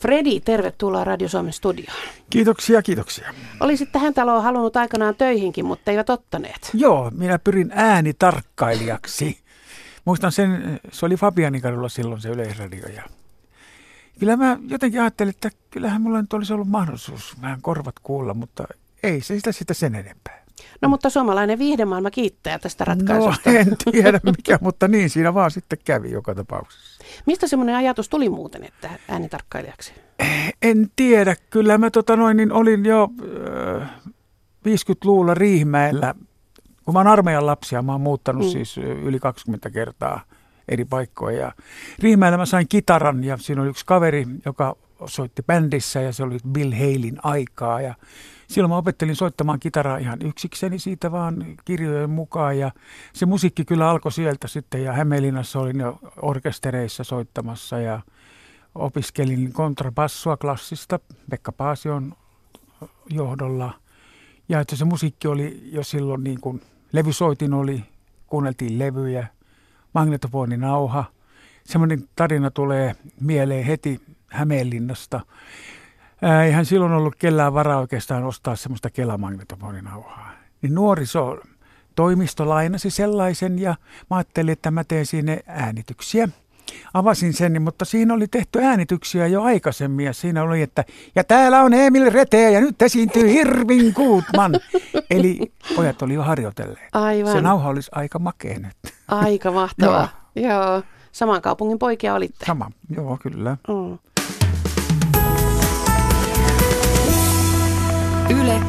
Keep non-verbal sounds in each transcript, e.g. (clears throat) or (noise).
Fredi, tervetuloa Radio Suomen studioon. Kiitoksia, kiitoksia. Olisit tähän taloon halunnut aikanaan töihinkin, mutta eivät ottaneet. Joo, minä pyrin äänitarkkailijaksi. Muistan sen, se oli Fabianikadulla silloin se yleisradio. Ja kyllä mä jotenkin ajattelin, että kyllähän mulla nyt olisi ollut mahdollisuus vähän korvat kuulla, mutta ei se sitä, sitä sen enempää. No mutta suomalainen viihdemaailma kiittää tästä No ratkaisusta. en tiedä mikä, mutta niin siinä vaan sitten kävi joka tapauksessa. Mistä semmoinen ajatus tuli muuten, että äänitarkkailijaksi? En tiedä, kyllä mä tota noin, niin olin jo äh, 50-luvulla Riihimäellä, kun mä oon armeijan lapsia, mä oon muuttanut Mm. mm. siis yli 20 kertaa eri paikkoja. Ja Riihimäellä mä sain kitaran ja siinä oli yksi kaveri, joka soitti bändissä ja se oli Bill Halein aikaa ja silloin mä opettelin soittamaan kitaraa ihan yksikseni siitä vaan kirjojen mukaan ja se musiikki kyllä alkoi sieltä sitten ja Hämeenlinnassa olin jo orkestereissa soittamassa ja opiskelin kontrabassua klassista Pekka Paasion johdolla. Ja että se musiikki oli jo silloin niin kuin levysoitin oli, kuunneltiin levyjä, magnetofoninauha. Semmoinen tarina tulee mieleen heti Hämeenlinnasta. Ää, Eihän silloin ollut kellään varaa oikeastaan ostaa semmoista kelamagnetofoninauhaa. Niin nuoriso toimisto lainasi sellaisen ja mä ajattelin, että mä teen siinä äänityksiä. Avasin sen, niin, mutta siinä oli tehty äänityksiä jo aikaisemmin ja siinä oli, että ja täällä on Emil Reteä ja nyt esiintyy Irvin Goodman. (laughs) Eli pojat oli jo harjoitelleet. Aivan. Se nauha olisi aika makea nyt. Aika mahtavaa. (laughs) Joo. Joo. Saman kaupungin poikia olitte. Sama, joo kyllä. Mm. Yle,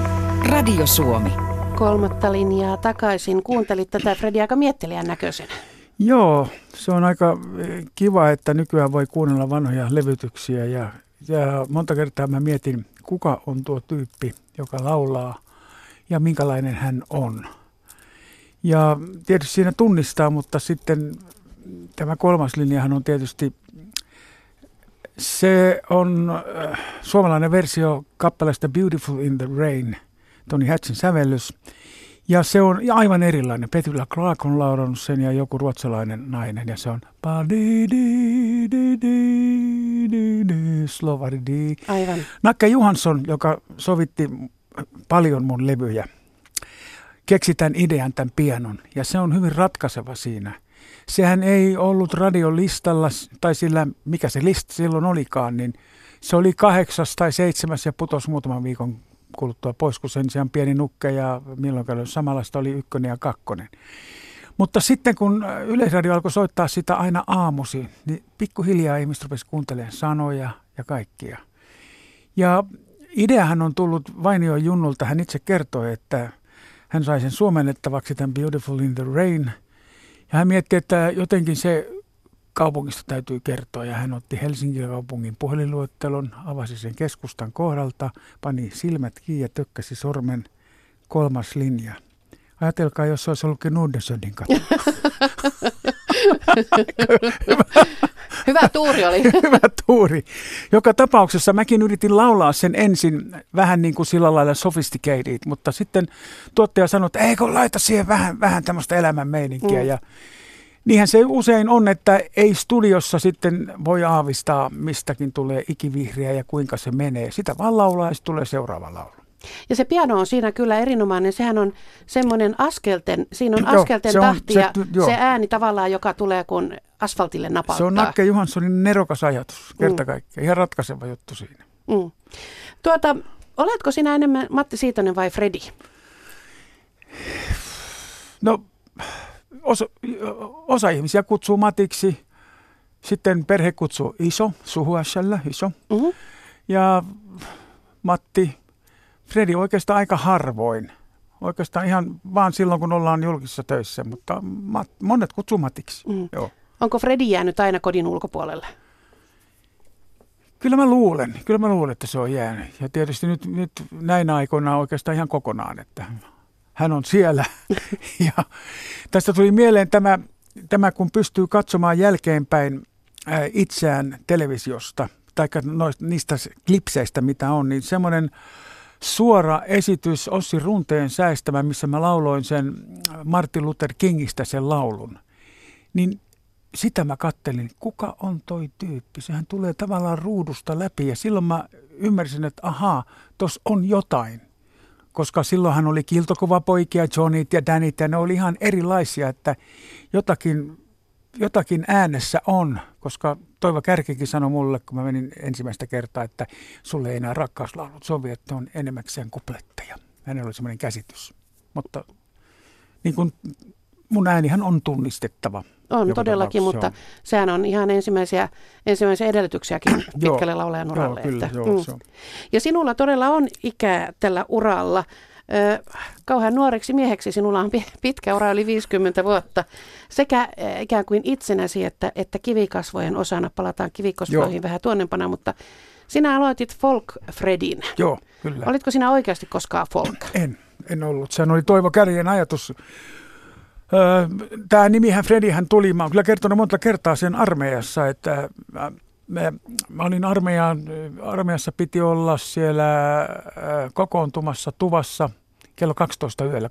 Radio Suomi. Kolmatta linjaa takaisin. Kuuntelit tätä Fredi aika miettelijän näköisenä. Joo, se on aika eh, kiva, että nykyään voi kuunnella vanhoja levytyksiä ja, ja monta kertaa mä mietin, kuka on tuo tyyppi, joka laulaa ja minkälainen hän on. Ja tietysti siinä tunnistaa, mutta sitten tämä kolmas linjahan on tietysti, se on äh, suomalainen versio kappaleesta Beautiful in the Rain, Tony Hatchin sävellys. Ja se on aivan erilainen. Petula Clark on laulannut sen ja joku ruotsalainen nainen. Ja se on Aivan. Nakke Johansson, joka sovitti paljon mun levyjä, keksi tämän idean, tämän pianon. Ja se on hyvin ratkaiseva siinä. Sehän ei ollut radiolistalla, tai sillä, mikä se lista silloin olikaan, niin se oli kahdeksas tai seitsemäs ja putosi muutaman viikon kuluttua pois, kun sen sijaan pieni nukke ja milloinkaan samanlaista oli ykkönen ja kakkonen. Mutta sitten kun Yleisradio alkoi soittaa sitä aina aamusi, niin pikkuhiljaa ihmiset rupesivat kuuntelemaan sanoja ja kaikkia. Ja ideahan on tullut Vainio Junnulta. Hän itse kertoi, että hän sai sen suomennettavaksi tämän Beautiful in the Rain. Ja hän mietti, että jotenkin se kaupungista täytyy kertoa. Ja hän otti Helsingin kaupungin puhelinluettelon, avasi sen keskustan kohdalta, pani silmät kiinni ja tökkäsi sormen kolmas linja. Ajatelkaa, jos se olisi ollutkin Nordensöndin katu. (laughs) (laughs) (laughs) Hyvä tuuri oli. (laughs) Hyvä tuuri. Joka tapauksessa mäkin yritin laulaa sen ensin vähän niin kuin sillä lailla sophisticated, mutta sitten tuottaja sanoi, että eikö laita siihen vähän, vähän tämmöistä elämän meininkiä. Mm. Ja niinhän se usein on, että ei studiossa sitten voi aavistaa, mistäkin tulee ikivihreä ja kuinka se menee. Sitä vaan laulaa ja sitten tulee seuraava laulu. Ja se piano on siinä kyllä erinomainen. Sehän on semmoinen askelten, siinä on Joo, askelten se on- tahti se- ja joo. se ääni tavallaan, joka tulee kun asfaltille napauttaa. Se on Nakke Johanssonin nerokas ajatus, kerta kaikkiaan. Ihan ratkaiseva juttu siinä. Mm. Tuota, oletko sinä enemmän Matti Siitonen vai Fredi? No, osa, osa ihmisiä kutsuu Matiksi, sitten perhe kutsuu iso, suhuässällä iso. Mm-hmm. Ja Matti, Fredi oikeastaan aika harvoin. Oikeastaan ihan vaan silloin, kun ollaan julkisissa töissä, mutta mat, monet kutsuu Matiksi. Mm. Joo. Onko Fredi jäänyt aina kodin ulkopuolelle? Kyllä mä luulen, kyllä mä luulen, että se on jäänyt. Ja tietysti nyt, nyt näinä aikoina oikeastaan ihan kokonaan, että hän on siellä. (laughs) ja tästä tuli mieleen tämä, tämä, kun pystyy katsomaan jälkeenpäin ää, itseään televisiosta, tai noista, niistä klipseistä, mitä on, niin semmoinen suora esitys Ossi Runteen säästämä, missä mä lauloin sen Martin Luther Kingistä sen laulun, niin sitä mä kattelin, kuka on toi tyyppi. Sehän tulee tavallaan ruudusta läpi ja silloin mä ymmärsin, että ahaa, tos on jotain. Koska silloin hän oli kiltokova poikia, Johnnyt ja Danit ja ne oli ihan erilaisia, että jotakin, jotakin äänessä on. Koska Toivo Kärkikin sanoi mulle, kun mä menin ensimmäistä kertaa, että sulle ei enää rakkauslaulut sovi, että on enemmäkseen kupletteja. Hänellä oli semmoinen käsitys. Mutta niin kuin mun äänihän on tunnistettava. On todellakin, mutta sehän on ihan ensimmäisiä, ensimmäisiä edellytyksiäkin pitkälle laulajan uralle. Joo, kyllä, että, joo, on. Ja sinulla todella on ikää tällä uralla. Ö, kauhean nuoreksi mieheksi sinulla on pi- pitkä ura yli 50 vuotta. Sekä ikään kuin itsenäsi että, että kivikasvojen osana. Palataan kivikasvoihin Joo. vähän tuonnempana, mutta sinä aloitit Folk Fredin. Joo, kyllä. Olitko sinä oikeasti koskaan folk? En, en ollut. Sehän oli Toivo Kärjen ajatus. Öö, Tämä nimihän Fredihän tuli, mä oon kyllä kertonut monta kertaa sen armeijassa, että mä, mä, olin armeijan, armeijassa piti olla siellä ö, kokoontumassa tuvassa kello 12 yöllä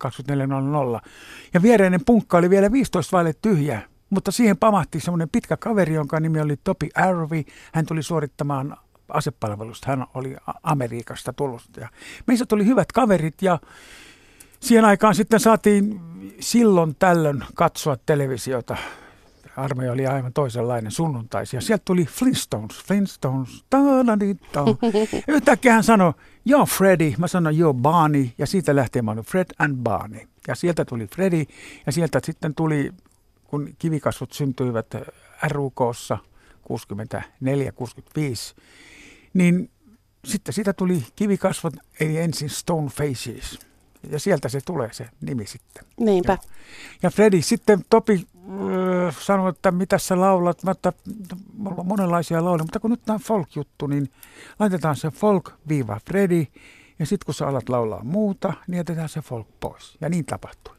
24.00. Ja viereinen punkka oli vielä 15 vaille tyhjä, mutta siihen pamahti semmoinen pitkä kaveri, jonka nimi oli Topi Arvey. Hän tuli suorittamaan asepalvelusta. Hän oli Amerikasta tullut. Ja meissä tuli hyvät kaverit ja siihen aikaan sitten saatiin silloin tällöin katsoa televisiota. Armeija oli aivan toisenlainen sunnuntaisia. Sieltä tuli Flintstones, Flintstones, ta-da-di-ta. (laughs) Yhtäkkiä hän sanoi, joo Freddy, mä sanoin joo Barney, ja siitä lähtien mä olin Fred and Barney. Ja sieltä tuli Freddy, ja sieltä sitten tuli, kun kivikasvot syntyivät RUKssa 64-65, niin sitten siitä tuli kivikasvot, eli ensin Stone Faces. Ja sieltä se tulee se nimi sitten. Niinpä. Joo. Ja Freddy sitten Topi sanoi, että mitä sä laulat, mä, että mulla on monenlaisia lauluja, mutta kun nyt tämä folk-juttu, niin laitetaan se folk-viiva Freddy, ja sitten kun sä alat laulaa muuta, niin jätetään se folk pois. Ja niin tapahtui.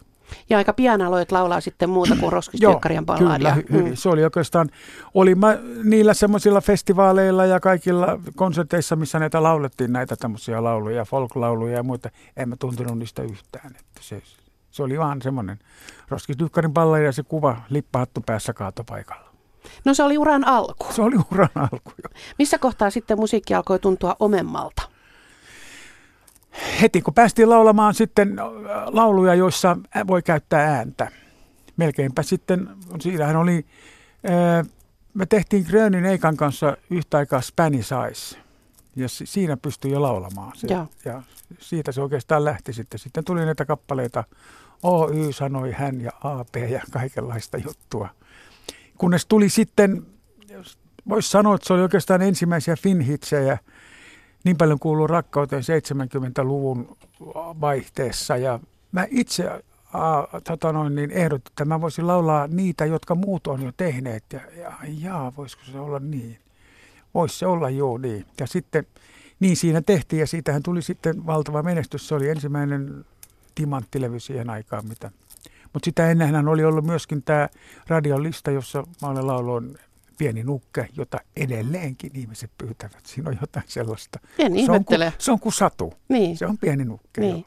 Ja aika pian aloit laulaa sitten muuta kuin Roskistyökkäriän (clears throat) kyllä, balladia. hy- hyvin. Se oli oikeastaan, oli mä niillä semmoisilla festivaaleilla ja kaikilla konserteissa, missä näitä laulettiin, näitä tämmöisiä lauluja, folk-lauluja ja muita. En mä tuntenut niistä yhtään. Että se, se oli vaan semmoinen Roskistyökkärin balladi ja se kuva lippahattu päässä kaatopaikalla. No se oli uran alku. Se oli uran alku jo. Missä kohtaa sitten musiikki alkoi tuntua omemmalta? Heti kun päästiin laulamaan sitten lauluja, joissa voi käyttää ääntä. Melkeinpä sitten, siinähän oli, me tehtiin Grönin Eikan kanssa yhtä aikaa Spanish Eyes. Ja si- siinä pystyi jo laulamaan. Se, Joo. ja siitä se oikeastaan lähti sitten. Sitten tuli näitä kappaleita, OY sanoi hän ja AP ja kaikenlaista juttua. Kunnes tuli sitten, voisi sanoa, että se oli oikeastaan ensimmäisiä finhitsejä, niin paljon kuuluu rakkauteen 70-luvun vaihteessa. Ja mä itse aa, tota noin, niin ehdotin, että mä voisin laulaa niitä, jotka muut on jo tehneet. Ja, ja jaa, voisiko se olla niin? Voisi se olla joo niin. Ja sitten niin siinä tehtiin ja siitähän tuli sitten valtava menestys. Se oli ensimmäinen timanttilevy siihen aikaan, mitä mutta sitä ennenhän oli ollut myöskin tämä radiolista, jossa mä olen lauloin Pieni nukke, jota edelleenkin ihmiset pyytävät. Siinä on jotain sellaista. En Se on, kuin, ihmettele. se on kuin satu. Niin. Se on pieni nukke. Niin.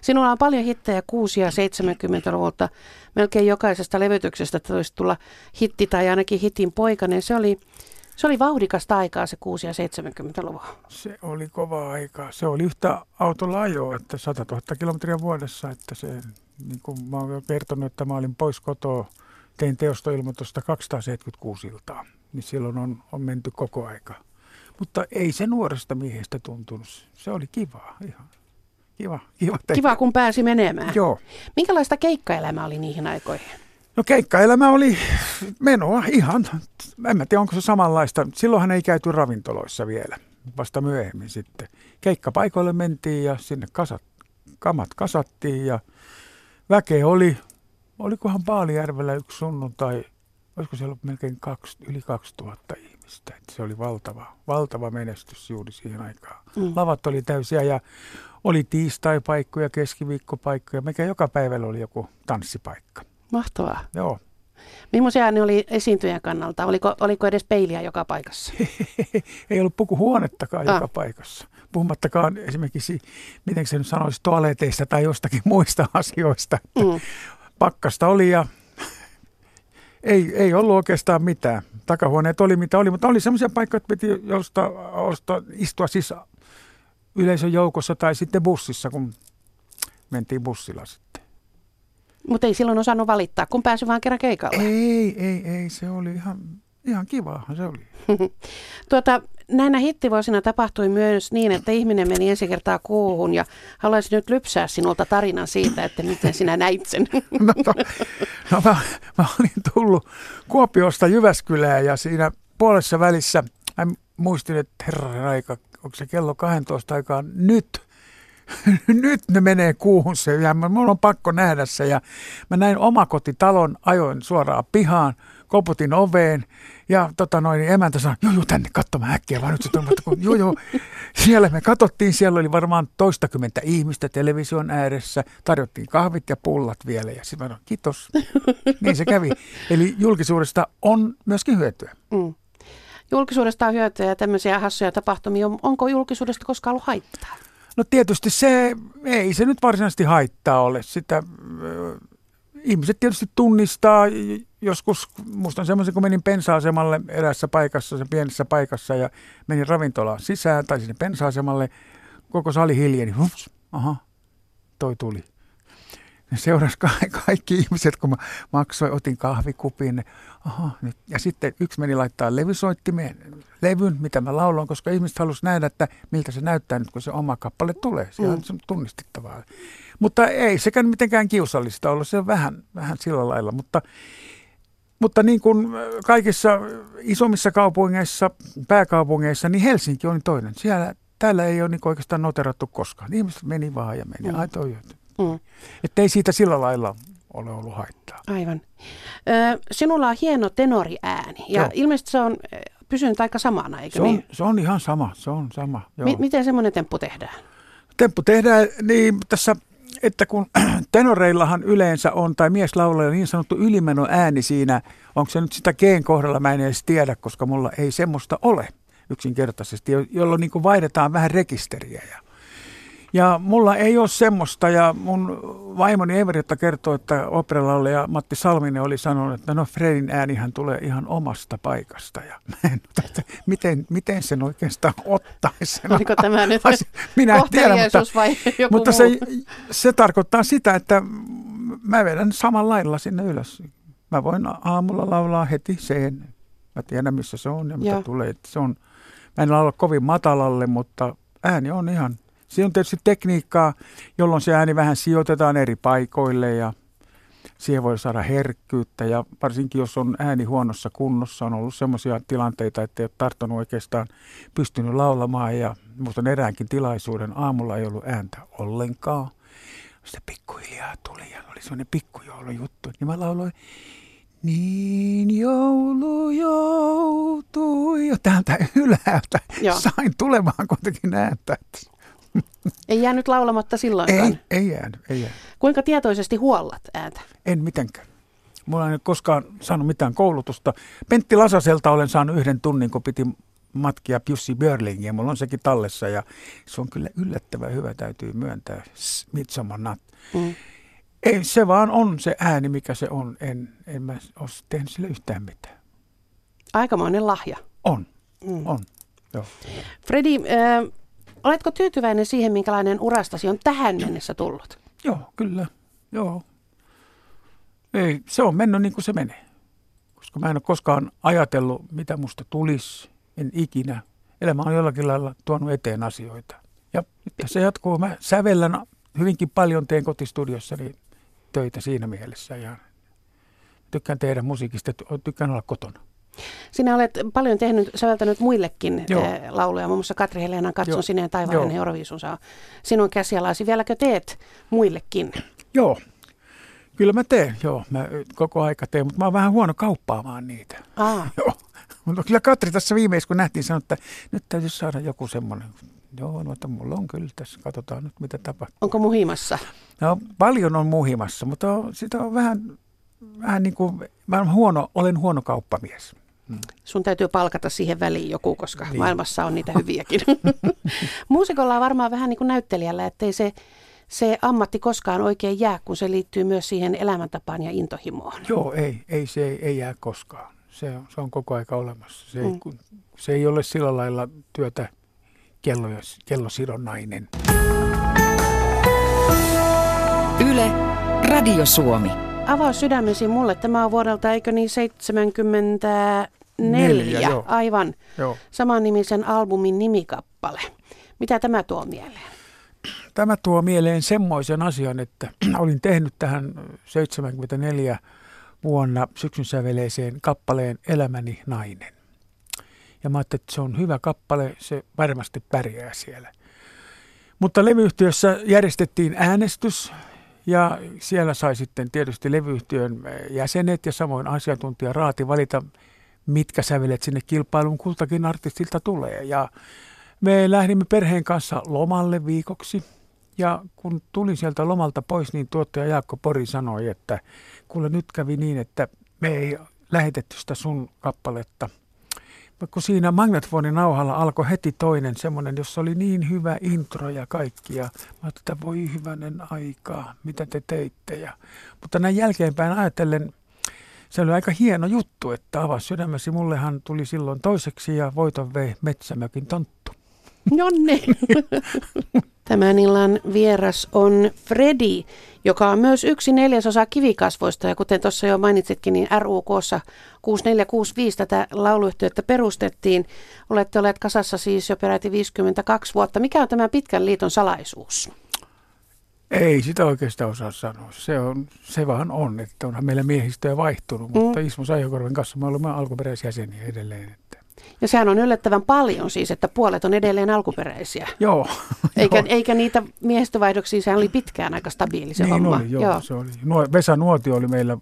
Sinulla on paljon hittejä 6- ja 70-luvulta. Melkein jokaisesta levytyksestä voisi tulla hitti tai ainakin hitin poikainen. Se oli, se oli vauhdikasta aikaa se 6- ja 70-luvun. Se oli kova aika. Se oli yhtä autolla ajoa, että 100 000 kilometriä vuodessa. Että se, niin kuin mä jo kertonut, että mä olin pois kotoa, tein teostoilmoitusta 276 iltaa. Niin silloin on, on menty koko aika. Mutta ei se nuoresta miehestä tuntunut. Se oli kivaa ihan. Kiva, kiva tehdä. Kiva, kun pääsi menemään. Joo. Minkälaista keikkaelämä oli niihin aikoihin? No keikkaelämä oli menoa ihan, en mä tiedä onko se samanlaista. Silloinhan ei käyty ravintoloissa vielä, vasta myöhemmin sitten. Keikkapaikoille mentiin ja sinne kasat, kamat kasattiin ja väkeä oli, olikohan Paalijärvellä yksi sunnuntai, olisiko siellä ollut melkein kaksi, yli 2000 ihmistä. Että se oli valtava, valtava menestys juuri siihen aikaan. Mm. Lavat oli täysiä ja oli tiistaipaikkoja, keskiviikkopaikkoja, mikä joka päivällä oli joku tanssipaikka. Mahtavaa. Joo. Millaisia ne oli esiintyjän kannalta? Oliko, oliko edes peiliä joka paikassa? (laughs) ei ollut pukuhuonettakaan Ah. joka paikassa. Puhumattakaan esimerkiksi, miten se nyt sanoisi, toaleteista tai jostakin muista (laughs) asioista. Mm. Pakkasta oli ja ei, ei ollut oikeastaan mitään. Takahuoneet oli mitä oli, mutta oli semmoisia paikkoja, että piti josta, josta istua siis yleisön joukossa tai sitten bussissa, kun mentiin bussilla sitten. Mutta ei silloin osannut valittaa, kun pääsi vaan kerran keikalle. Ei, ei, ei, se oli ihan, ihan kivaahan se oli. (laughs) tuota, näinä hittivuosina tapahtui myös niin, että ihminen meni ensi kertaa kuuhun ja haluaisin nyt lypsää sinulta tarinan siitä, että miten sinä näit sen. (laughs) No, to, no mä, mä olin tullut Kuopiosta Jyväskylään ja siinä puolessa välissä mä muistin, että herra aika, onko se kello 12 aikaa nyt – (laughs) nyt ne menee kuuhun se ja mulla on pakko nähdä se. Ja mä näin omakotitalon, ajoin suoraan pihaan, koputin oveen ja tota noin, niin emäntä sanoi, joo joo tänne katsomaan äkkiä vaan nyt se kun, joo joo. Siellä me katsottiin, siellä oli varmaan toistakymmentä ihmistä television ääressä, tarjottiin kahvit ja pullat vielä ja sitten mä sanoin, kiitos. Niin se kävi. Eli julkisuudesta on myöskin hyötyä. Mm. Julkisuudesta on hyötyä ja tämmöisiä hassuja tapahtumia. Onko julkisuudesta koskaan ollut haittaa? No tietysti se, ei se nyt varsinaisesti haittaa ole. Sitä, ihmiset tietysti tunnistaa, joskus muistan semmoisen, kun menin pensa-asemalle erässä paikassa, se pienessä paikassa ja menin ravintolaan sisään tai sinne pensa-asemalle, koko sali hiljeni, hups, aha, toi tuli ne seurasi (laughs) kaikki ihmiset, kun mä maksoin, otin kahvikupin. Aha, nyt. Ja sitten yksi meni laittaa levysoittimeen levyn, mitä mä laulan, koska ihmiset halusivat nähdä, että miltä se näyttää nyt, kun se oma kappale tulee. Se on mm. tunnistettavaa. Mutta ei sekään mitenkään kiusallista ollut, se on vähän, vähän sillä lailla. Mutta, mutta niin kuin kaikissa isommissa kaupungeissa, pääkaupungeissa, niin Helsinki on toinen. Siellä, täällä ei ole niin oikeastaan noterattu koskaan. Ihmiset meni vaan ja meni. Mm. Ai toi, Mm. Että ei siitä sillä lailla ole ollut haittaa. Aivan. Ö, sinulla on hieno tenoriääni ja joo. ilmeisesti se on pysynyt aika samana, eikö se on, niin? Se on ihan sama, se on sama. Joo. M- miten semmoinen temppu tehdään? Temppu tehdään niin tässä, että kun (clears throat) tenoreillahan yleensä on, tai mieslaulajalla niin sanottu ylimeno ääni siinä, onko se nyt sitä geen kohdalla, mä en edes tiedä, koska mulla ei semmoista ole yksinkertaisesti, jolloin niin vaihdetaan vähän rekisteriä ja ja mulla ei ole semmoista, ja mun vaimoni Everitta kertoo, että ja Matti Salminen oli sanonut, että no Fredin äänihän tulee ihan omasta paikasta. Ja (laughs) en, että miten, miten sen oikeastaan ottaisi? Oliko tämä (laughs) nyt Minä en tiedä, mutta, vai joku mutta se, se tarkoittaa sitä, että mä vedän samalla lailla sinne ylös. Mä voin aamulla laulaa heti sen. Mä tiedän, missä se on ja mitä Joo. tulee. Se on, mä en laula kovin matalalle, mutta ääni on ihan Siinä on tietysti tekniikkaa, jolloin se ääni vähän sijoitetaan eri paikoille ja siihen voi saada herkkyyttä ja varsinkin jos on ääni huonossa kunnossa, on ollut sellaisia tilanteita, että ei ole tarttunut oikeastaan pystynyt laulamaan ja muistan eräänkin tilaisuuden, aamulla ei ollut ääntä ollenkaan. Sitten pikkuhiljaa tuli ja oli sellainen pikkujoulujuttu, niin mä lauloin niin joulu joutui jo täältä (laughs) ylhäältä. Joo. Sain tulemaan kuitenkin ääntä. Ei jäänyt laulamatta silloinkaan? Ei, ei jäänyt, ei jäänyt. Kuinka tietoisesti huollat ääntä? En mitenkään. Mulla ei koskaan saanut mitään koulutusta. Pentti Lasaselta olen saanut yhden tunnin, kun piti matkia Jussi Björlingiä. Mulla on sekin tallessa ja se on kyllä yllättävän hyvä, täytyy myöntää. Midsommar Nat. Mm. Ei, se vaan on se ääni, mikä se on. En, en mä ole tehnyt sille yhtään mitään. Aikamoinen lahja. On, mm. on. Joo. Fredi, äh, Oletko tyytyväinen siihen, minkälainen urastasi on tähän mennessä tullut? Joo, kyllä. Joo. Ei, se on mennyt niin kuin se menee. Koska mä en ole koskaan ajatellut, mitä musta tulisi. En ikinä. Elämä on jollakin lailla tuonut eteen asioita. Ja se jatkuu. Mä sävellän hyvinkin paljon, teen kotistudiossani töitä siinä mielessä. Ja tykkään tehdä musiikista, tykkään olla kotona. Sinä olet paljon tehnyt, säveltänyt muillekin Joo. Eh, lauluja, muun muassa Katri Helenan Katson Joo. sineen taivaan Euroviisun saa sinun käsialasi. Vieläkö teet muillekin? Joo, kyllä mä teen, joo, mä koko aika teen, mutta mä oon vähän huono kauppaamaan niitä. Aa. (laughs) Joo. Mutta kyllä Katri tässä viimeis, kun nähtiin, sanoi, että nyt täytyy saada joku semmoinen. Joo, no, että mulla on kyllä tässä, katsotaan nyt mitä tapahtuu. Onko muhimassa? No paljon on muhimassa, mutta sitä on vähän, vähän niin kuin, mä olen huono, olen huono kauppamies. Mm. Sun täytyy palkata siihen väliin joku, koska niin. maailmassa on niitä hyviäkin. (laughs) Muusikolla on varmaan vähän niin kuin näyttelijällä, ettei se, se ammatti koskaan oikein jää, kun se liittyy myös siihen elämäntapaan ja intohimoon. Joo, ei, ei se ei, ei jää koskaan. Se on, se on koko aika olemassa. Se, mm. ei, se ei ole sillä lailla työtä kello, kellosidonnainen. Yle, Radio Suomi. Avaa sydämesi mulle. Tämä on vuodelta, eikö niin, 74. Neljä, joo. Aivan. Joo. Saman nimisen albumin nimikappale. Mitä tämä tuo mieleen? Tämä tuo mieleen semmoisen asian, että (clears throat) olin tehnyt tähän 74 vuonna syksyn säveleeseen kappaleen Elämäni nainen. Ja mä ajattelin, että se on hyvä kappale, se varmasti pärjää siellä. Mutta levyyhtiössä järjestettiin äänestys ja siellä sai sitten tietysti levyyhtiön jäsenet ja samoin asiantuntija Raati valita, mitkä sävelet sinne kilpailuun kultakin artistilta tulee. Ja me lähdimme perheen kanssa lomalle viikoksi ja kun tulin sieltä lomalta pois, niin tuottaja Jaakko Pori sanoi, että kuule nyt kävi niin, että me ei lähetetty sitä sun kappaletta. Kun siinä magnetfonin nauhalla alkoi heti toinen semmoinen, jossa oli niin hyvä intro ja kaikki. Ja mä että voi hyvänen aikaa, mitä te teitte. Ja, mutta näin jälkeenpäin ajatellen, se oli aika hieno juttu, että avasi sydämesi. Mullehan tuli silloin toiseksi ja voiton vei Metsämökin tonttu. Niin. (laughs) Tämän illan vieras on Fredi, joka on myös yksi neljäsosa kivikasvoista. Ja kuten tuossa jo mainitsitkin, niin RUK 6465 tätä lauluyhtiötä perustettiin. Olette olleet kasassa siis jo peräti 52 vuotta. Mikä on tämän pitkän liiton salaisuus? Ei sitä oikeastaan osaa sanoa. Se, on, se vaan on, että onhan meillä miehistöä vaihtunut, mm. mutta Ismo Saihokorven kanssa me olemme alkuperäisjäseniä edelleen. Ja sehän on yllättävän paljon siis, että puolet on edelleen alkuperäisiä. Joo. (laughs) Eikä, joo. eikä niitä miehistövaihdoksia, sehän oli pitkään aika stabiili se niin homma. Oli, joo, joo. Se oli. Vesa Nuotio oli meillä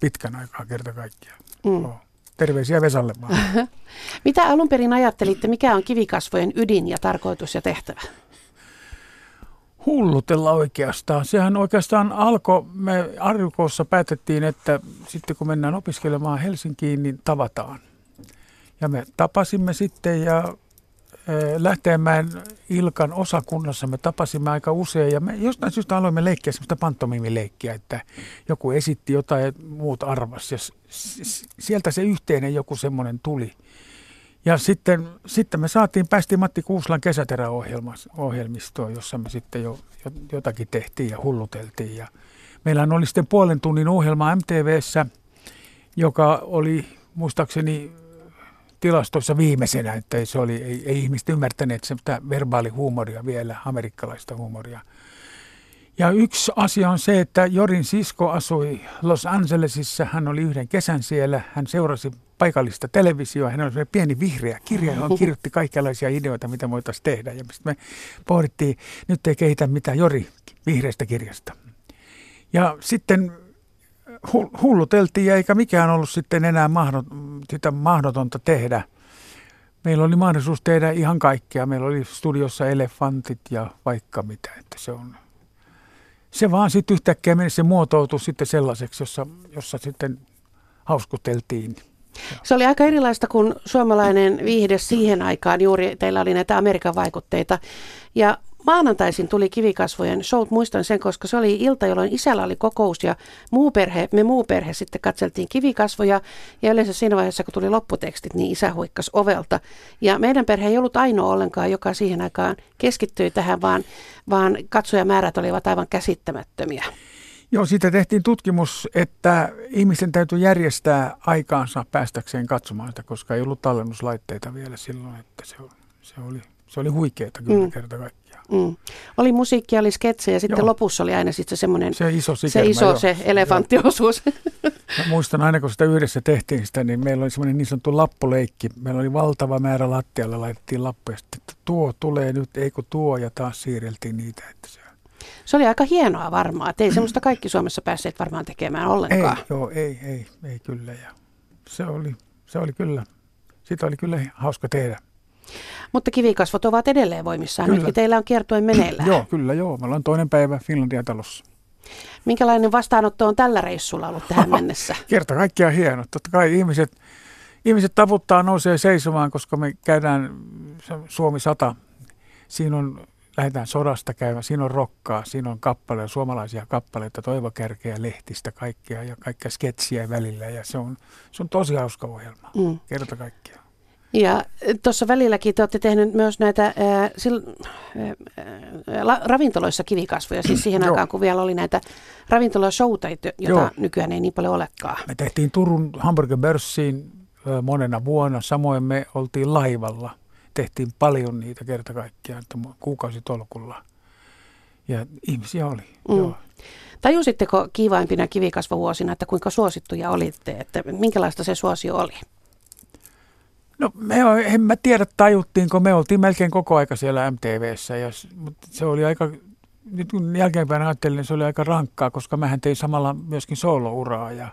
pitkän aikaa kerta kaikkiaan. Mm. Joo. Terveisiä Vesalle vaan. (laughs) Mitä alun perin ajattelitte, mikä on kivikasvojen ydin ja tarkoitus ja tehtävä? hullutella oikeastaan. Sehän oikeastaan alkoi, me Arjukossa päätettiin, että sitten kun mennään opiskelemaan Helsinkiin, niin tavataan. Ja me tapasimme sitten ja Lähteenmäen Ilkan osakunnassa me tapasimme aika usein ja me jostain syystä aloimme leikkiä sellaista pantomimileikkiä, että joku esitti jotain ja muut arvas ja sieltä se yhteinen joku semmoinen tuli. Ja sitten, sitten me saatiin, päästiin Matti Kuuslan kesäteräohjelmistoon, jossa me sitten jo, jotakin tehtiin ja hulluteltiin. Ja meillä oli sitten puolen tunnin ohjelma MTVssä, joka oli muistaakseni tilastoissa viimeisenä, että se oli, ei, ei ihmiset ymmärtäneet sitä verbaalihuumoria vielä, amerikkalaista huumoria. Ja yksi asia on se, että Jorin sisko asui Los Angelesissa. Hän oli yhden kesän siellä. Hän seurasi paikallista televisioa. Hän oli pieni vihreä kirja, johon kirjoitti kaikenlaisia ideoita, mitä voitaisiin tehdä. Ja me pohdittiin, nyt ei kehitä mitään Jori vihreästä kirjasta. Ja sitten hulluteltiin eikä mikään ollut sitten enää mahdot, sitä mahdotonta tehdä. Meillä oli mahdollisuus tehdä ihan kaikkea. Meillä oli studiossa elefantit ja vaikka mitä. Että se, on, se vaan sitten yhtäkkiä meni, se muotoutui sitten sellaiseksi, jossa, jossa sitten hauskuteltiin. Se oli aika erilaista kuin suomalainen viihde siihen aikaan. Juuri teillä oli näitä Amerikan vaikutteita. Ja maanantaisin tuli kivikasvojen showt, muistan sen, koska se oli ilta, jolloin isällä oli kokous ja muu perhe, me muu perhe sitten katseltiin kivikasvoja ja yleensä siinä vaiheessa, kun tuli lopputekstit, niin isä huikkas ovelta. Ja meidän perhe ei ollut ainoa ollenkaan, joka siihen aikaan keskittyi tähän, vaan, vaan katsojamäärät olivat aivan käsittämättömiä. Joo, siitä tehtiin tutkimus, että ihmisten täytyy järjestää aikaansa päästäkseen katsomaan sitä, koska ei ollut tallennuslaitteita vielä silloin, että se, se oli, se oli huikeeta kyllä mm. kerta kaikkiaan. Mm. Oli musiikkia, oli sketsejä ja sitten joo. lopussa oli aina sitten semmoinen se iso, sikermä, se, iso se elefanttiosuus. (laughs) Mä muistan aina, kun sitä yhdessä tehtiin sitä, niin meillä oli semmoinen niin sanottu lappuleikki. Meillä oli valtava määrä lattialla, laitettiin lappuja, sitten, että tuo tulee nyt, eikö tuo, ja taas siirreltiin niitä. Että se... se oli aika hienoa varmaan, että ei semmoista (clears throat) kaikki Suomessa päässeet varmaan tekemään ollenkaan. Ei, joo, ei, ei, ei kyllä. Ja se oli, se oli kyllä, sitä oli kyllä hauska tehdä. Mutta kivikasvot ovat edelleen voimissaan. Kyllä. Nytkin teillä on kiertuen meneillään. joo, kyllä joo. Me ollaan toinen päivä Finlandia talossa. Minkälainen vastaanotto on tällä reissulla ollut tähän (laughs) mennessä? Kerta kaikkiaan hieno. Totta kai ihmiset, ihmiset taputtaa, nousee seisomaan, koska me käydään Suomi 100. Siinä on lähdetään sodasta käymään. Siinä on rokkaa, siinä on kappaleita, suomalaisia kappaleita, Toivo Kärkeä, Lehtistä, kaikkea ja kaikkea sketsiä välillä. Ja se on, se on tosi hauska ohjelma, mm. kerta kaikkiaan. Ja tuossa välilläkin te olette tehneet myös näitä ää, sil, ää, la, ravintoloissa kivikasvoja, siis siihen aikaan, kun vielä oli näitä ravintolashowta, joita Joo. nykyään ei niin paljon olekaan. Me tehtiin Turun hamburgerbörssiin monena vuonna, samoin me oltiin laivalla. Tehtiin paljon niitä kerta kaikkiaan, kuukausitolkulla. Ja ihmisiä oli, mm. joo. Tajusitteko kiivaimpina kivikasvovuosina, että kuinka suosittuja olitte, että minkälaista se suosio oli? No me, en mä tiedä tajuttiinko, me oltiin melkein koko aika siellä MTVssä, ja, mutta se oli aika, nyt kun jälkeenpäin ajattelin, niin se oli aika rankkaa, koska mähän tein samalla myöskin soolouraa ja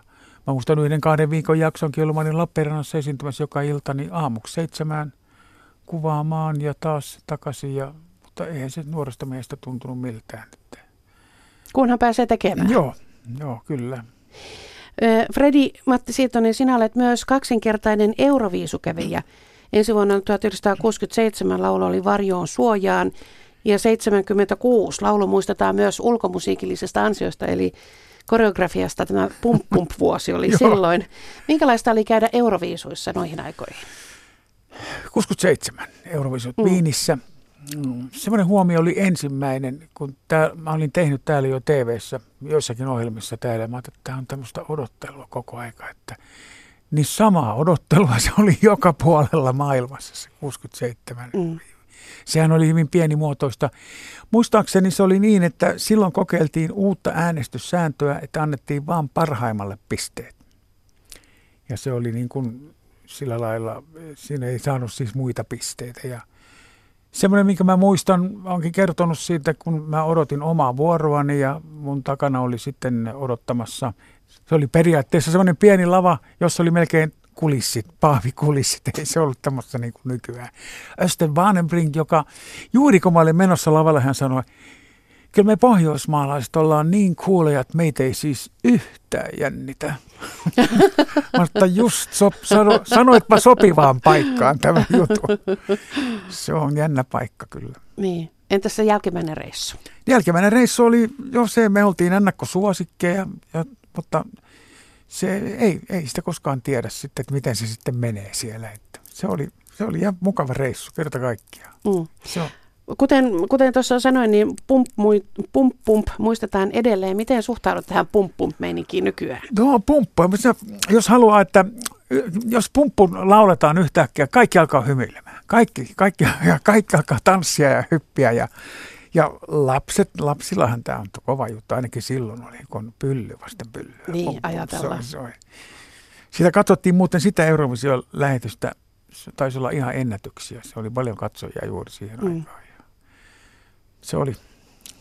mä muistan yhden kahden viikon jaksonkin olin Lappeenrannassa esiintymässä joka ilta, niin aamuksi seitsemään kuvaamaan ja taas takaisin, ja, mutta eihän se nuoresta miestä tuntunut miltään. Kunhan pääsee tekemään. Joo, joo kyllä. Fredi Matti Siitonen, sinä olet myös kaksinkertainen euroviisukävijä. Ensi vuonna 1967 laulu oli Varjoon suojaan ja 76 laulu muistetaan myös ulkomusiikillisesta ansiosta, eli koreografiasta tämä Pump Pump vuosi oli (laughs) silloin. Minkälaista oli käydä Euroviisuissa noihin aikoihin? 67 Euroviisut mm. Viinissä. Mm, semmoinen huomio oli ensimmäinen, kun tää, mä olin tehnyt täällä jo tv joissakin ohjelmissa täällä. Mä että tämä on tämmöistä odottelua koko aika. Että, niin samaa odottelua se oli joka puolella maailmassa se 67. Mm. Sehän oli hyvin pienimuotoista. Muistaakseni se oli niin, että silloin kokeiltiin uutta äänestyssääntöä, että annettiin vain parhaimmalle pisteet. Ja se oli niin kuin sillä lailla, siinä ei saanut siis muita pisteitä. Ja semmoinen, minkä mä muistan, onkin kertonut siitä, kun mä odotin omaa vuoroani ja mun takana oli sitten odottamassa. Se oli periaatteessa semmoinen pieni lava, jossa oli melkein kulissit, paavikulissit, (laughs) ei se ollut tämmöistä niin kuin nykyään. Östen Vanenbrink, joka juuri kun mä olin menossa lavalle, hän sanoi, kyllä me pohjoismaalaiset ollaan niin kuuleja, että meitä ei siis yhtään jännitä. (laughs) Mutta just so, sano, sanoitpa sopivaan paikkaan tämä juttu. Se on jännä paikka kyllä. Niin. Entäs se jälkimmäinen reissu? Jälkimmäinen reissu oli, jo se, me oltiin ennakkosuosikkeja, ja, mutta se ei, ei sitä koskaan tiedä sitten, että miten se sitten menee siellä. Että se, oli, se oli ihan mukava reissu, kerta kaikkiaan. Mm. Se on. Kuten, kuten tuossa sanoin, niin pump, pump, pump muistetaan edelleen. Miten suhtaudut tähän pump, pump meininkiin nykyään? No pumppu. Jos haluaa, että jos pumppu lauletaan yhtäkkiä, kaikki alkaa hymyilemään. Kaikki, kaikki, ja (laughs) kaikki alkaa tanssia ja hyppiä ja, ja lapset, lapsillahan tämä on kova juttu, ainakin silloin oli, kun pylly vasten pylly. Niin, ajatellaan. Se oli, Sitä katsottiin muuten sitä Eurovision lähetystä, se taisi olla ihan ennätyksiä. Se oli paljon katsojia juuri siihen mm. aikaan. Se oli.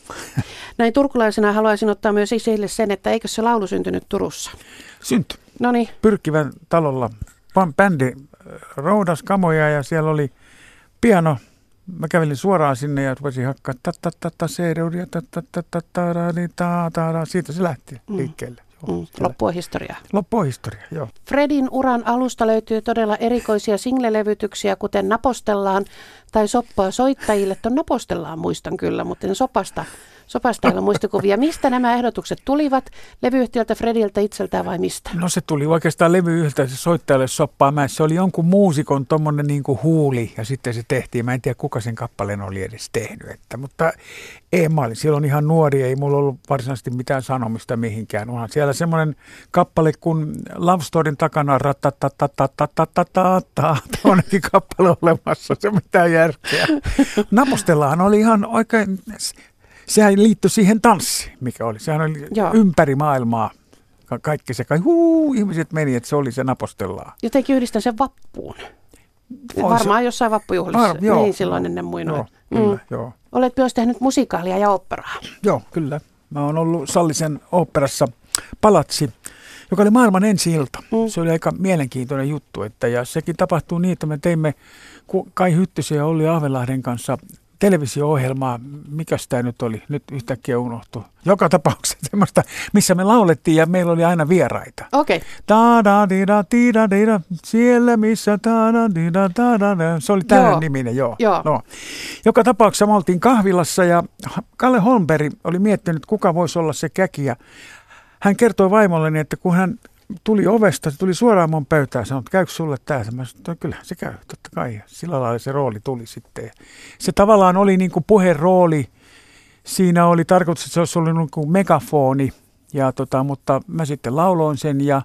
(laughs) Näin turkulaisena haluaisin ottaa myös esille sen, että eikö se laulu syntynyt Turussa? Synty. No niin. Pyrkivän talolla bändi roudas kamoja ja siellä oli piano. Mä kävelin suoraan sinne ja rupesin hakkaa ta ta ta ta ta ta ta ta ta ta ta Siitä se lähti liikkeelle. Mm, loppua historiaa. Loppua historiaa, joo. Fredin uran alusta löytyy todella erikoisia singlelevytyksiä, kuten Napostellaan tai Soppaa soittajille. Tuon Napostellaan muistan kyllä, mutta en Sopasta Sopasta ei muistikuvia. Mistä nämä ehdotukset tulivat? Levyyhtiöltä, Frediltä itseltään vai mistä? No se tuli oikeastaan levyyhtiöltä se soittajalle soppaa. Mä, se oli jonkun muusikon tuommoinen niin huuli ja sitten se tehtiin. Mä en tiedä kuka sen kappaleen oli edes tehnyt. Että, mutta ei, mä olin silloin ihan nuori, ei mulla ollut varsinaisesti mitään sanomista mihinkään. Onhan siellä semmoinen kappale kun Love Storyn takana ratatatatatatatatata, onnekin kappale olemassa, se mitään järkeä. Napostellaan oli ihan oikein sehän liittyi siihen tanssiin, mikä oli. Sehän oli Joo. ympäri maailmaa. Kaikki se, kaikki, huu, ihmiset meni, että se oli se napostellaan. Jotenkin yhdistän sen vappuun. Voi Varmaan se, jossain vappujuhlissa. Var, joo, niin silloin ennen muinoin. Joo, kyllä, mm. joo. Olet myös tehnyt musikaalia ja operaa. Joo, kyllä. Mä oon ollut Sallisen operassa Palatsi, joka oli maailman ensi ilta. Mm. Se oli aika mielenkiintoinen juttu. Että, ja sekin tapahtuu niin, että me teimme Kai Hyttysen ja Olli Ahvelahden kanssa televisio-ohjelmaa, mikä tämä nyt oli, nyt yhtäkkiä unohtu. Joka tapauksessa (laughs) semmoista, missä me laulettiin ja meillä oli aina vieraita. Okei. Okay. Da da siellä missä da da da da da Se oli tämä niminen, joo. joo. No. Joka tapauksessa me oltiin kahvilassa ja Kalle Holmberg oli miettinyt, kuka voisi olla se käki. Ja hän kertoi vaimolleni, että kun hän tuli ovesta, se tuli suoraan mun pöytään sanoi, että käykö sulle tämä? Mä sanoin, että kyllä se käy, totta kai. Ja sillä lailla se rooli tuli sitten. Se tavallaan oli niin kuin puheen rooli. Siinä oli tarkoitus, että se olisi ollut niin kuin megafoni, ja tota, mutta mä sitten lauloin sen ja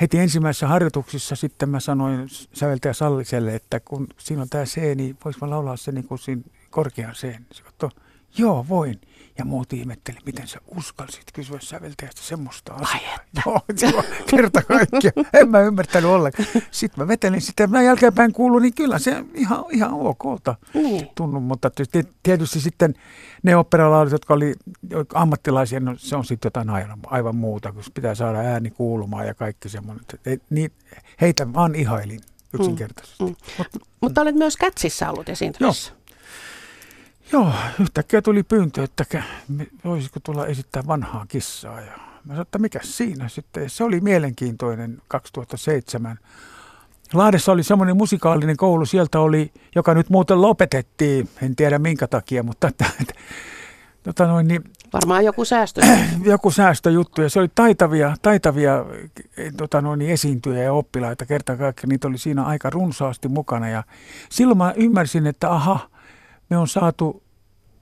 heti ensimmäisessä harjoituksissa sitten mä sanoin säveltäjä Salliselle, että kun siinä on tämä C, niin vois mä laulaa se niin kuin siinä korkean C. Se katsoi, joo voin. Ja muut ihmetteli, miten sä uskalsit kysyä säveltäjästä semmoista asiaa. Joo, joo, kerta kaikkia. En mä ymmärtänyt ollenkaan. Sitten mä vetelin sitä, mä jälkeenpäin kuulun, niin kyllä se ihan, ihan okolta niin. tunnu. Mutta tietysti sitten ne operalaulut, jotka oli ammattilaisia, no se on sitten jotain aivan, aivan muuta, kun pitää saada ääni kuulumaan ja kaikki semmoinen. Niin, heitä vaan ihailin yksinkertaisesti. Mm, mm. Mutta, Mutta olet myös Kätsissä ollut esiintymässä. Joo. Joo, yhtäkkiä tuli pyyntö, että voisiko tulla esittää vanhaa kissaa. Ja mä sanoin, että mikä siinä sitten. Se oli mielenkiintoinen 2007. Lahdessa oli semmoinen musikaalinen koulu, sieltä oli, joka nyt muuten lopetettiin, en tiedä minkä takia, mutta että, että, tota noin, niin, Varmaan joku säästö. (clears throat) joku säästöjuttu, ja se oli taitavia, taitavia tota noin, niin esiintyjä ja oppilaita kerta kaikkiaan, niitä oli siinä aika runsaasti mukana, ja silloin mä ymmärsin, että aha, me on saatu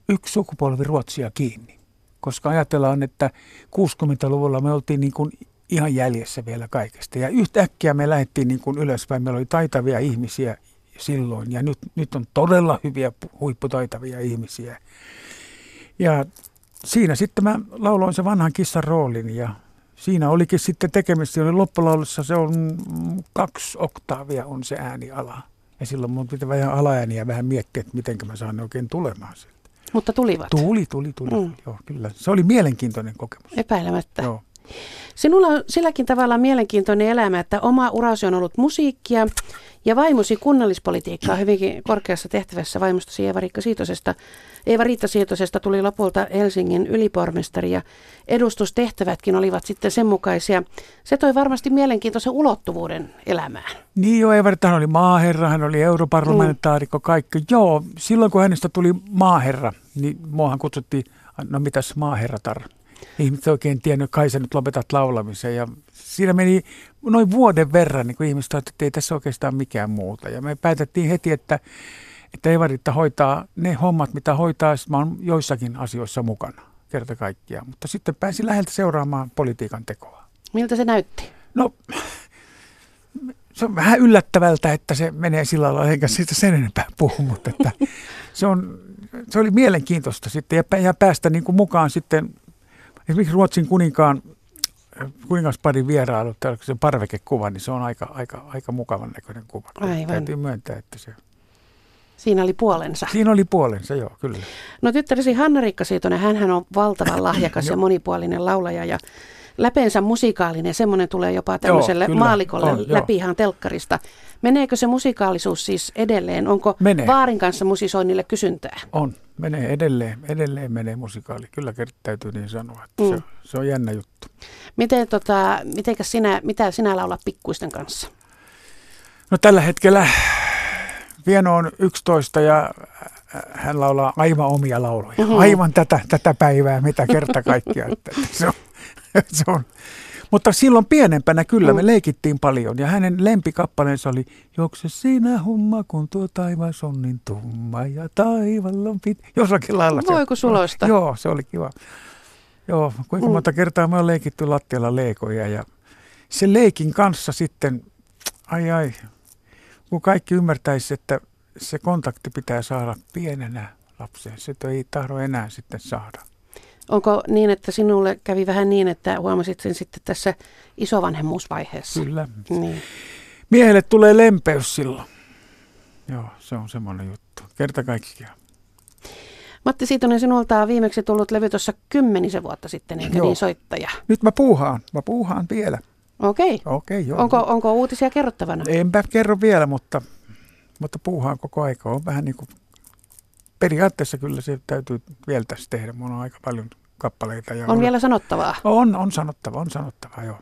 yksi sukupolvi Ruotsia kiinni. Koska ajatellaan, että 60-luvulla me oltiin niin kuin ihan jäljessä vielä kaikesta. Ja yhtäkkiä me lähdettiin niin kuin ylöspäin. Meillä oli taitavia ihmisiä silloin ja nyt, nyt on todella hyviä huipputaitavia ihmisiä. Ja siinä sitten mä lauloin se vanhan kissan roolin ja siinä olikin sitten tekemistä. Oli loppulaulussa se on kaksi oktaavia on se ääniala. Ja silloin mun pitää vähän alaääniä vähän miettiä, että miten mä saan ne oikein tulemaan sieltä. Mutta tulivat. Tuli, tuli, tuli. Mm. Joo, kyllä. Se oli mielenkiintoinen kokemus. Epäilemättä. Joo. Sinulla on silläkin tavalla mielenkiintoinen elämä, että oma urasi on ollut musiikkia ja vaimosi kunnallispolitiikkaa hyvinkin korkeassa tehtävässä vaimostasi Eeva-Riikka Siitosesta. Eeva-Riitta Siitosesta tuli lopulta Helsingin ylipormestari ja edustustehtävätkin olivat sitten sen mukaisia. Se toi varmasti mielenkiintoisen ulottuvuuden elämään. Niin jo, Eeva-Riitta oli maaherra, hän oli europarlamentaarikko, mm. kaikki. Joo, silloin kun hänestä tuli maaherra, niin muahan kutsuttiin, no mitäs maaherratar? Ihmiset oikein tiennyt, kai sä nyt lopetat laulamisen. Ja siinä meni noin vuoden verran, niin kun ihmiset että ei tässä oikeastaan mikään muuta. Ja me päätettiin heti, että, että Evaritta hoitaa ne hommat, mitä hoitaa, mä oon joissakin asioissa mukana, kerta kaikkiaan. Mutta sitten pääsin läheltä seuraamaan politiikan tekoa. Miltä se näytti? No, se on vähän yllättävältä, että se menee sillä lailla, eikä siitä sen enempää puhu, mutta että se, on, se oli mielenkiintoista sitten ja, ja päästä niin kuin mukaan sitten Esimerkiksi Ruotsin kuninkaan kuningasparin vierailu, se parvekekuva, niin se on aika, aika, aika mukavan näköinen kuva. Aivan. Täytyy myöntää, että se... Siinä oli puolensa. Siinä oli puolensa, joo, kyllä. No tyttäresi Hanna-Riikka Siitonen, hän on valtavan (coughs) lahjakas ja monipuolinen laulaja ja läpeensä musikaalinen, semmoinen tulee jopa tämmöiselle Joo, maalikolle on, läpi ihan telkkarista. Meneekö se musikaalisuus siis edelleen? Onko menee. Vaarin kanssa musisoinnille kysyntää? On, menee edelleen, edelleen menee musikaali. Kyllä täytyy niin sanoa, että mm. se, se on jännä juttu. Miten, tota, sinä, mitä sinä laulat pikkuisten kanssa? No tällä hetkellä Vieno on 11 ja hän laulaa aivan omia lauluja. Mm-hmm. Aivan tätä, tätä päivää, mitä kerta kaikkiaan. se on, (laughs) se on. Mutta silloin pienempänä kyllä me mm. leikittiin paljon ja hänen lempikappaleensa oli Jokse sinä humma, kun tuo taivas on niin tumma ja taivalla on pit... Jossakin lailla. Voiko sulosta? Joo, se oli kiva. Joo, kuinka mm. monta kertaa me on leikitty lattialla leikoja ja se leikin kanssa sitten, ai ai, kun kaikki ymmärtäisi, että se kontakti pitää saada pienenä lapseen, se ei tahdo enää sitten saada. Onko niin, että sinulle kävi vähän niin, että huomasit sen sitten tässä isovanhemmuusvaiheessa? Kyllä. Niin. Miehelle tulee lempeys silloin. Joo, se on semmoinen juttu. Kerta kaikkiaan. Matti Siitonen, sinulta on viimeksi tullut levy tuossa kymmenisen vuotta sitten, eikö Joo. niin soittaja? Nyt mä puuhaan. Mä puuhaan vielä. Okei. Okay. Okay, joo. Onko, onko uutisia kerrottavana? Enpä kerro vielä, mutta, mutta puuhaan koko aika. On vähän niin kuin, periaatteessa kyllä se täytyy vielä tässä tehdä. Mulla on aika paljon kappaleita. Ja on, vielä sanottavaa? On, on sanottava, on sanottavaa, joo.